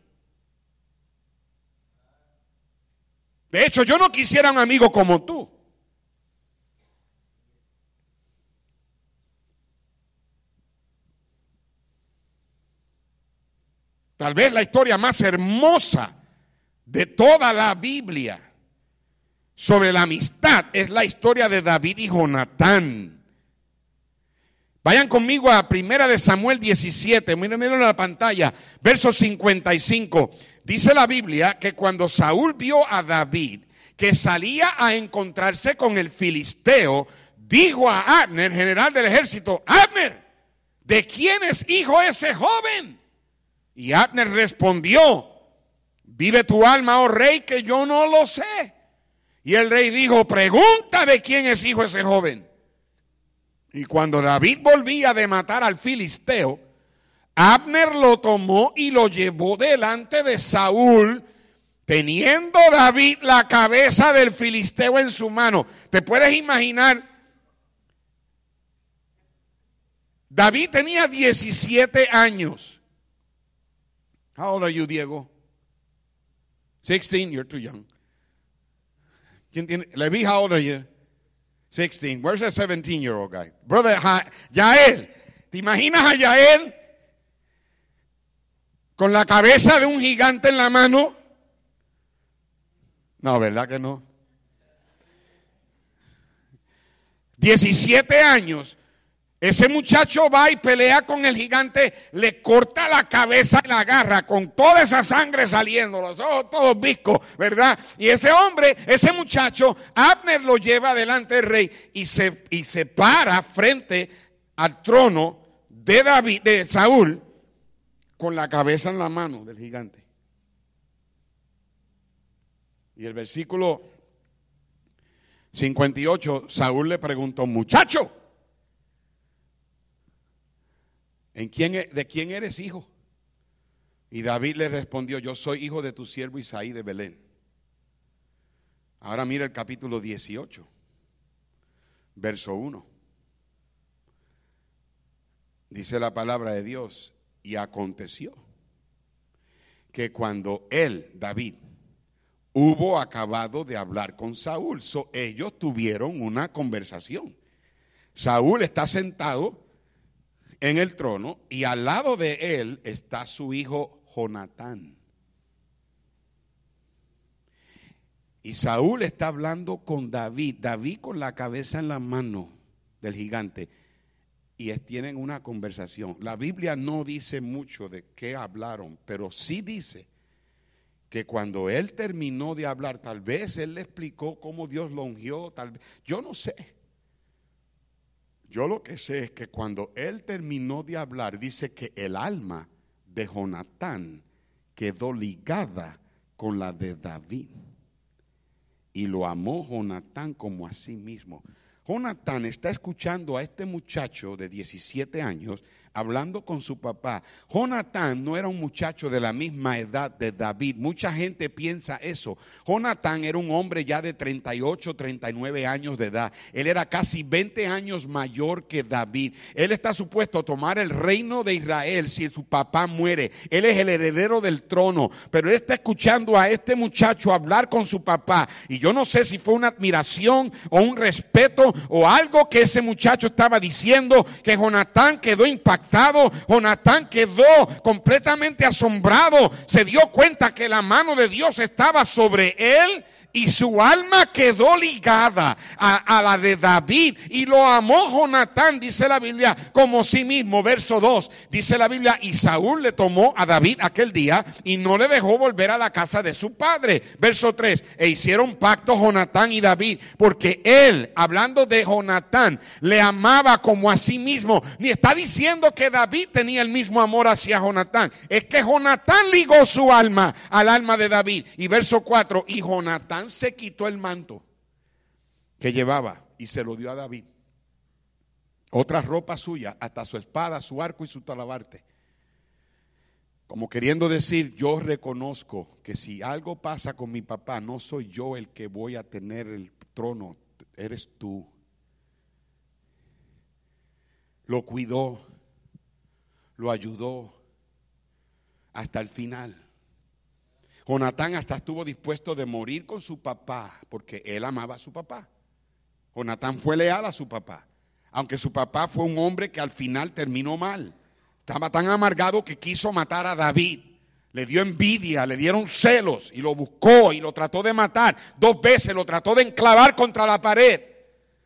De hecho, yo no quisiera un amigo como tú. Tal vez la historia más hermosa de toda la Biblia sobre la amistad es la historia de David y Jonatán. Vayan conmigo a Primera de Samuel 17, miren, en la pantalla, verso 55. Dice la Biblia que cuando Saúl vio a David que salía a encontrarse con el filisteo, dijo a Abner, general del ejército, Abner, ¿de quién es hijo ese joven? Y Abner respondió, vive tu alma, oh rey, que yo no lo sé. Y el rey dijo, pregunta de quién es hijo ese joven. Y cuando David volvía de matar al filisteo, Abner lo tomó y lo llevó delante de Saúl, teniendo David la cabeza del filisteo en su mano. ¿Te puedes imaginar? David tenía 17 años. How old are you, Diego? 16, you're too young. ¿Quién tiene? Levi, how old are you? 16. Where's that 17 year old guy? Brother, Yael. ¿Te imaginas a Yael con la cabeza de un gigante en la mano? No, ¿verdad que no? 17 años ese muchacho va y pelea con el gigante, le corta la cabeza y la agarra con toda esa sangre saliendo, los ojos todos viscos, ¿verdad? Y ese hombre, ese muchacho, Abner lo lleva delante del rey y se, y se para frente al trono de David, de Saúl, con la cabeza en la mano del gigante. Y el versículo 58, Saúl le preguntó, muchacho, ¿En quién, e-, ¿De quién eres hijo? Y David le respondió, yo soy hijo de tu siervo Isaí de Belén. Ahora mira el capítulo 18, verso 1. Dice la palabra de Dios, y aconteció que cuando él, David, hubo acabado de hablar con Saúl, ellos tuvieron una conversación. Saúl está sentado en el trono y al lado de él está su hijo Jonatán. Y Saúl está hablando con David, David con la cabeza en la mano del gigante. Y tienen una conversación. La Biblia no dice mucho de qué hablaron, pero sí dice que cuando él terminó de hablar, tal vez él le explicó cómo Dios lo ungió, tal vez, yo no sé. Yo lo que sé es que cuando él terminó de hablar, dice que el alma de Jonatán quedó ligada con la de David. Y lo amó Jonatán como a sí mismo. Jonatán está escuchando a este muchacho de 17 años hablando con su papá. Jonatán no era un muchacho de la misma edad de David. Mucha gente piensa eso. Jonatán era un hombre ya de 38, 39 años de edad. Él era casi 20 años mayor que David. Él está supuesto a tomar el reino de Israel si su papá muere. Él es el heredero del trono. Pero él está escuchando a este muchacho hablar con su papá. Y yo no sé si fue una admiración o un respeto o algo que ese muchacho estaba diciendo que Jonatán quedó impactado Jonatán quedó completamente asombrado. Se dio cuenta que la mano de Dios estaba sobre él y su alma quedó ligada a, la de David y lo amó Jonatán, dice la Biblia, como sí mismo. Verso 2, dice la Biblia, y Saúl le tomó a David aquel día y no le dejó volver a la casa de su padre. Verso 3, e hicieron pacto Jonatán y David, porque él, hablando de Jonatán, le amaba como a sí mismo. Ni está diciendo que David tenía el mismo amor hacia Jonatán, es que Jonatán ligó su alma al alma de David. Y verso 4, y Jonatán se quitó el manto que llevaba y se lo dio a David. Otra ropa suya, hasta su espada, su arco y su talabarte. Como queriendo decir, yo reconozco que si algo pasa con mi papá, no soy yo el que voy a tener el trono, eres tú. Lo cuidó, lo ayudó hasta el final. Jonatán hasta estuvo dispuesto de morir con su papá porque él amaba a su papá. Jonatán fue leal a su papá, aunque su papá fue un hombre que al final terminó mal. Estaba tan amargado que quiso matar a David. Le dio envidia, le dieron celos y lo buscó y lo trató de matar. Dos veces lo trató de enclavar contra la pared.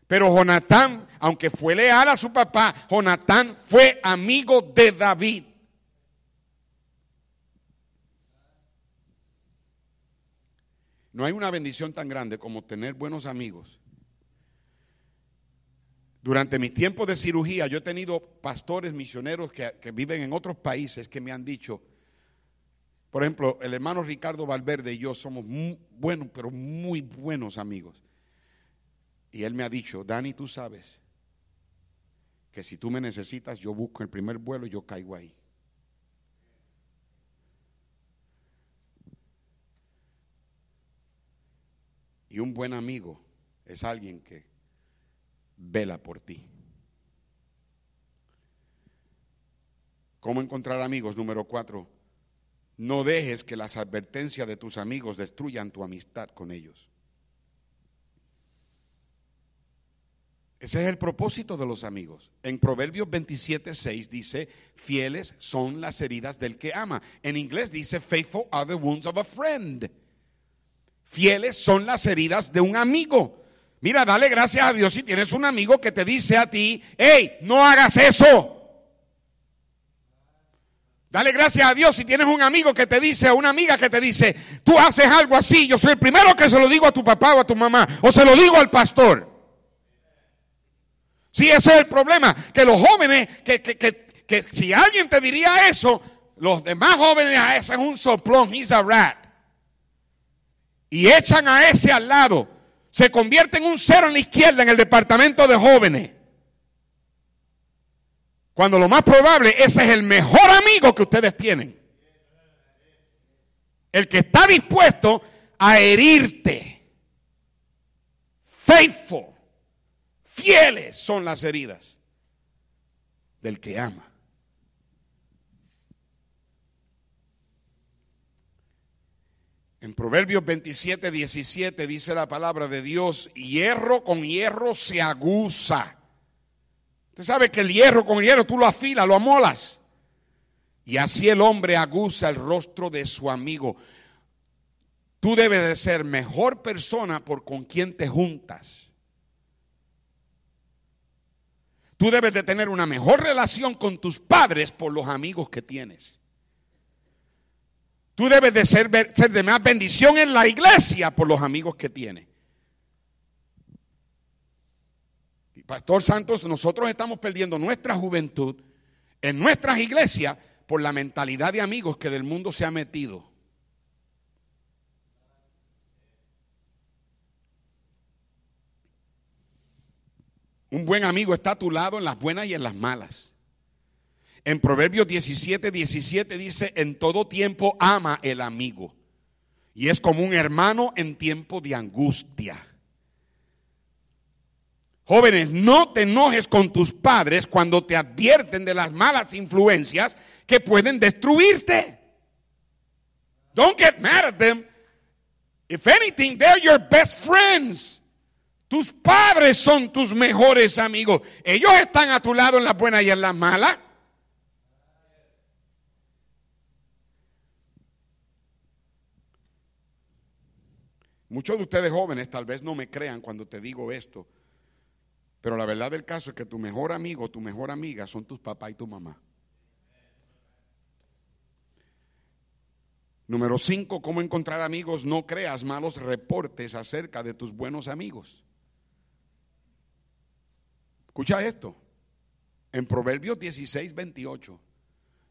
Pero Jonatán, aunque fue leal a su papá, Jonatán fue amigo de David. No hay una bendición tan grande como tener buenos amigos. Durante mis tiempos de cirugía, yo he tenido pastores misioneros que, viven en otros países que me han dicho, por ejemplo, el hermano Ricardo Valverde y yo somos buenos, pero muy buenos amigos. Y él me ha dicho, Dani, tú sabes que si tú me necesitas, yo busco el primer vuelo y yo caigo ahí. Y un buen amigo es alguien que vela por ti. ¿Cómo encontrar amigos? Número cuatro, no dejes que las advertencias de tus amigos destruyan tu amistad con ellos. Ese es el propósito de los amigos. En Proverbios 27, 6 dice, fieles son las heridas del que ama. En inglés dice, faithful are the wounds of a friend. Fieles son las heridas de un amigo. Mira, dale gracias a Dios si tienes un amigo que te dice a ti, hey, no hagas eso. Dale gracias a Dios si tienes un amigo que te dice, o una amiga que te dice, tú haces algo así, yo soy el primero que se lo digo a tu papá o a tu mamá, o se lo digo al pastor. Sí, ese es el problema, que los jóvenes, que, que, que, que si alguien te diría eso, los demás jóvenes, ah, ese es un soplón, he's a rat. Y echan a ese al lado. Se convierte en un cero en la izquierda en el departamento de jóvenes. Cuando lo más probable, ese es el mejor amigo que ustedes tienen. El que está dispuesto a herirte. Faithful. Fieles son las heridas del que ama. En Proverbios 27, 17 dice la palabra de Dios, hierro con hierro se aguza. Usted sabe que el hierro con el hierro tú lo afilas, lo amolas. Y así el hombre aguza el rostro de su amigo. Tú debes de ser mejor persona por con quien te juntas. Tú debes de tener una mejor relación con tus padres por los amigos que tienes. Tú debes de ser, ser de más bendición en la iglesia por los amigos que tienes. Pastor Santos, nosotros estamos perdiendo nuestra juventud en nuestras iglesias por la mentalidad de amigos que del mundo se ha metido. Un buen amigo está a tu lado en las buenas y en las malas. En Proverbios 17, 17 dice, en todo tiempo ama el amigo. Y es como un hermano en tiempo de angustia. Jóvenes, no te enojes con tus padres cuando te advierten de las malas influencias que pueden destruirte. Don't get mad at them. If anything, they're your best friends. Tus padres son tus mejores amigos. Ellos están a tu lado en las buenas y en las malas. Muchos de ustedes jóvenes tal vez no me crean cuando te digo esto. Pero la verdad del caso es que tu mejor amigo, tu mejor amiga son tus papás y tu mamá. Número cinco, cómo encontrar amigos. No creas malos reportes acerca de tus buenos amigos. Escucha esto. En Proverbios 16, 28,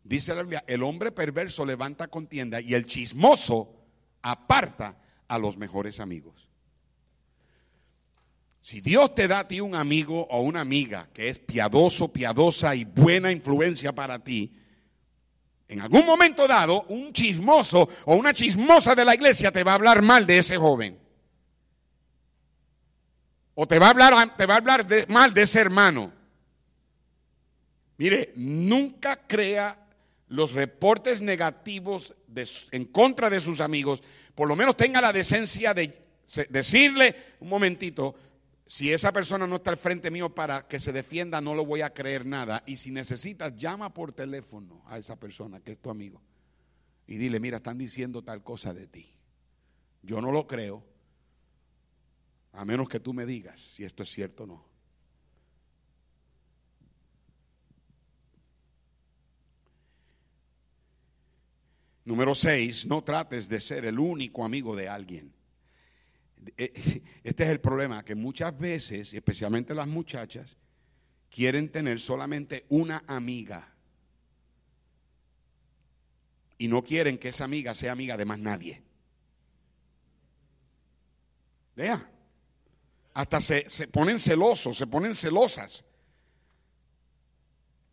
dice la Biblia, el hombre perverso levanta contienda y el chismoso aparta a los mejores amigos. Si Dios te da a ti un amigo o una amiga que es piadoso, piadosa y buena influencia para ti, en algún momento dado, un chismoso o una chismosa de la iglesia te va a hablar mal de ese joven. O te va a hablar, te va a hablar mal de ese hermano. Mire, nunca crea los reportes negativos en contra de sus amigos. Por lo menos tenga la decencia de decirle, un momentito, si esa persona no está al frente mío para que se defienda, no lo voy a creer nada. Y si necesitas, llama por teléfono a esa persona que es tu amigo. Y dile, mira, están diciendo tal cosa de ti. Yo no lo creo, a menos que tú me digas si esto es cierto o no. Número seis, no trates de ser el único amigo de alguien. Eh, este es el problema, que muchas veces, especialmente las muchachas, quieren tener solamente una amiga. Y no quieren que esa amiga sea amiga de más nadie. Vea, hasta se, se ponen celosos, se ponen celosas.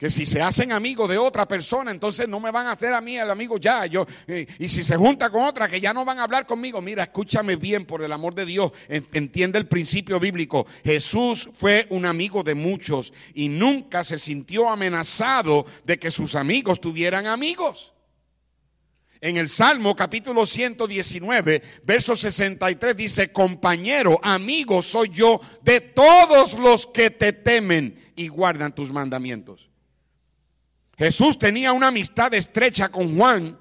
Que si se hacen amigos de otra persona, entonces no me van a hacer a mí el amigo ya. Yo, y si se junta con otra, que ya no van a hablar conmigo. Mira, escúchame bien, por el amor de Dios. Entiende el principio bíblico. Jesús fue un amigo de muchos y nunca se sintió amenazado de que sus amigos tuvieran amigos. En el Salmo capítulo 119, verso 63 dice, compañero, amigo soy yo de todos los que te temen y guardan tus mandamientos. Jesús tenía una amistad estrecha con Juan,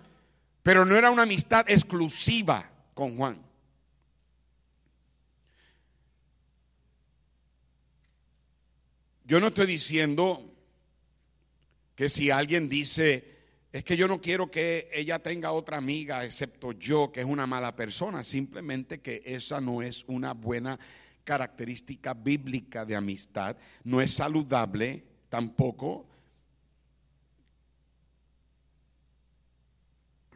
pero no era una amistad exclusiva con Juan. Yo no estoy diciendo que si alguien dice, es que yo no quiero que ella tenga otra amiga excepto yo, que es una mala persona, simplemente que esa no es una buena característica bíblica de amistad, no es saludable tampoco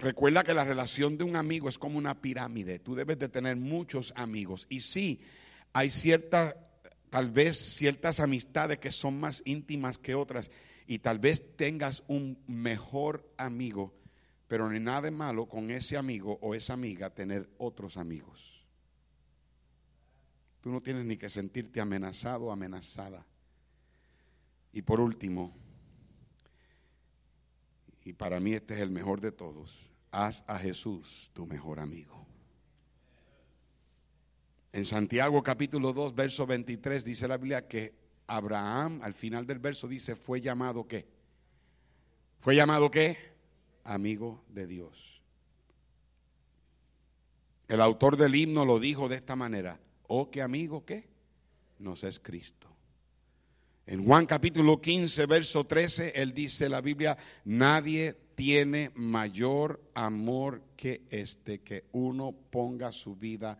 Recuerda que la relación de un amigo es como una pirámide. Tú debes de tener muchos amigos. Y sí, hay ciertas, tal vez ciertas amistades que son más íntimas que otras. Y tal vez tengas un mejor amigo, pero no hay nada de malo con ese amigo o esa amiga tener otros amigos. Tú no tienes ni que sentirte amenazado o amenazada. Y por último, y para mí este es el mejor de todos, haz a Jesús tu mejor amigo. En Santiago capítulo 2, verso 23 dice la Biblia que Abraham, al final del verso dice, fue llamado qué? ¿Fue llamado qué? Amigo de Dios. El autor del himno lo dijo de esta manera, oh, qué amigo qué? Nos es Cristo. En Juan capítulo 15, verso 13, él dice la Biblia, nadie tiene mayor amor que este, que uno ponga su vida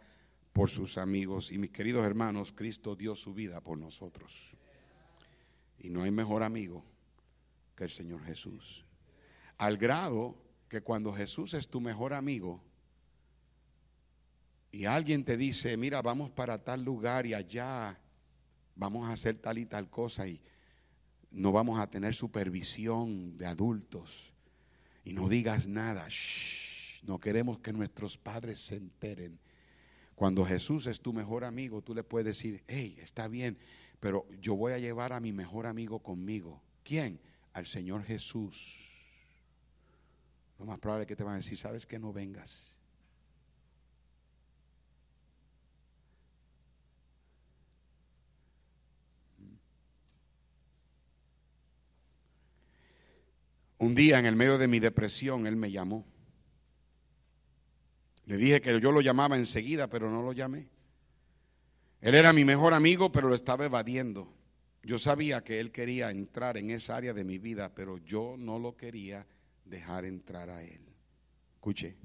por sus amigos. Y mis queridos hermanos, Cristo dio su vida por nosotros. Y no hay mejor amigo que el Señor Jesús. Al grado que cuando Jesús es tu mejor amigo y alguien te dice, mira, vamos para tal lugar y allá vamos a hacer tal y tal cosa y no vamos a tener supervisión de adultos y no digas nada. no queremos que nuestros padres se enteren. Cuando Jesús es tu mejor amigo, tú le puedes decir, hey, está bien, pero yo voy a llevar a mi mejor amigo conmigo. ¿Quién? Al Señor Jesús. Lo más probable es que te van a decir, ¿sabes que no vengas? Un día en el medio de mi depresión, él me llamó. Le dije que yo lo llamaba enseguida, pero no lo llamé. Él era mi mejor amigo, pero lo estaba evadiendo. Yo sabía que él quería entrar en esa área de mi vida, pero yo no lo quería dejar entrar a él. Escuche,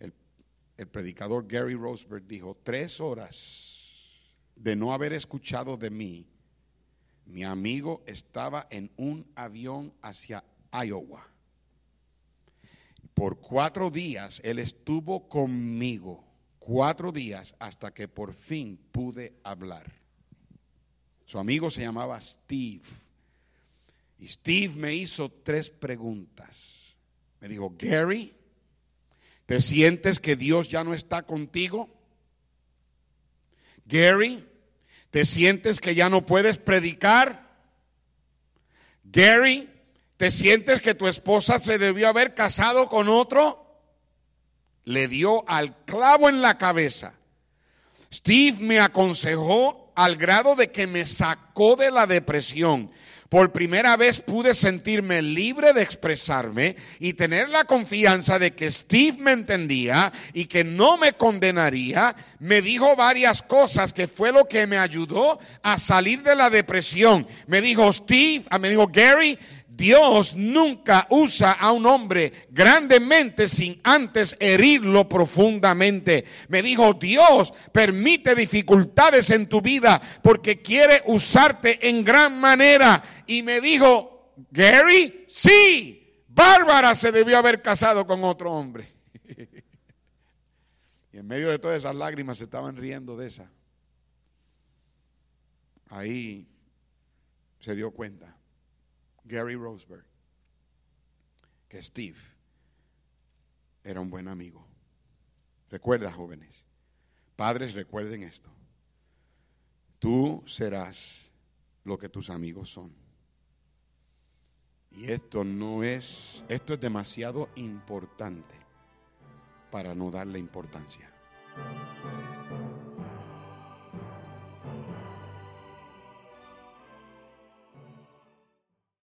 el, predicador Gary Roseberg dijo, tres horas de no haber escuchado de mí mi amigo estaba en un avión hacia Iowa. Por cuatro días él estuvo conmigo, cuatro días hasta que por fin pude hablar. Su amigo se llamaba Steve. Y Steve me hizo tres preguntas. Me dijo, Gary, ¿te sientes que Dios ya no está contigo? Gary, ¿Te sientes que ya no puedes predicar? Gary, ¿te sientes que tu esposa se debió haber casado con otro? Le dio al clavo en la cabeza. Steve me aconsejó al grado de que me sacó de la depresión por primera vez pude sentirme libre de expresarme y tener la confianza de que Steve me entendía y que no me condenaría. Me dijo varias cosas que fue lo que me ayudó a salir de la depresión. Me dijo Steve, ah, me dijo Gary, Dios nunca usa a un hombre grandemente sin antes herirlo profundamente. Me dijo, Dios permite dificultades en tu vida porque quiere usarte en gran manera. Y me dijo, Gary, sí, Bárbara se debió haber casado con otro hombre. y en medio de todas esas lágrimas se estaban riendo de esa. Ahí se dio cuenta Gary Roseberg que Steve era un buen amigo. Recuerda, jóvenes, padres, recuerden esto. Tú serás lo que tus amigos son. Y esto no es, esto es demasiado importante para no darle importancia.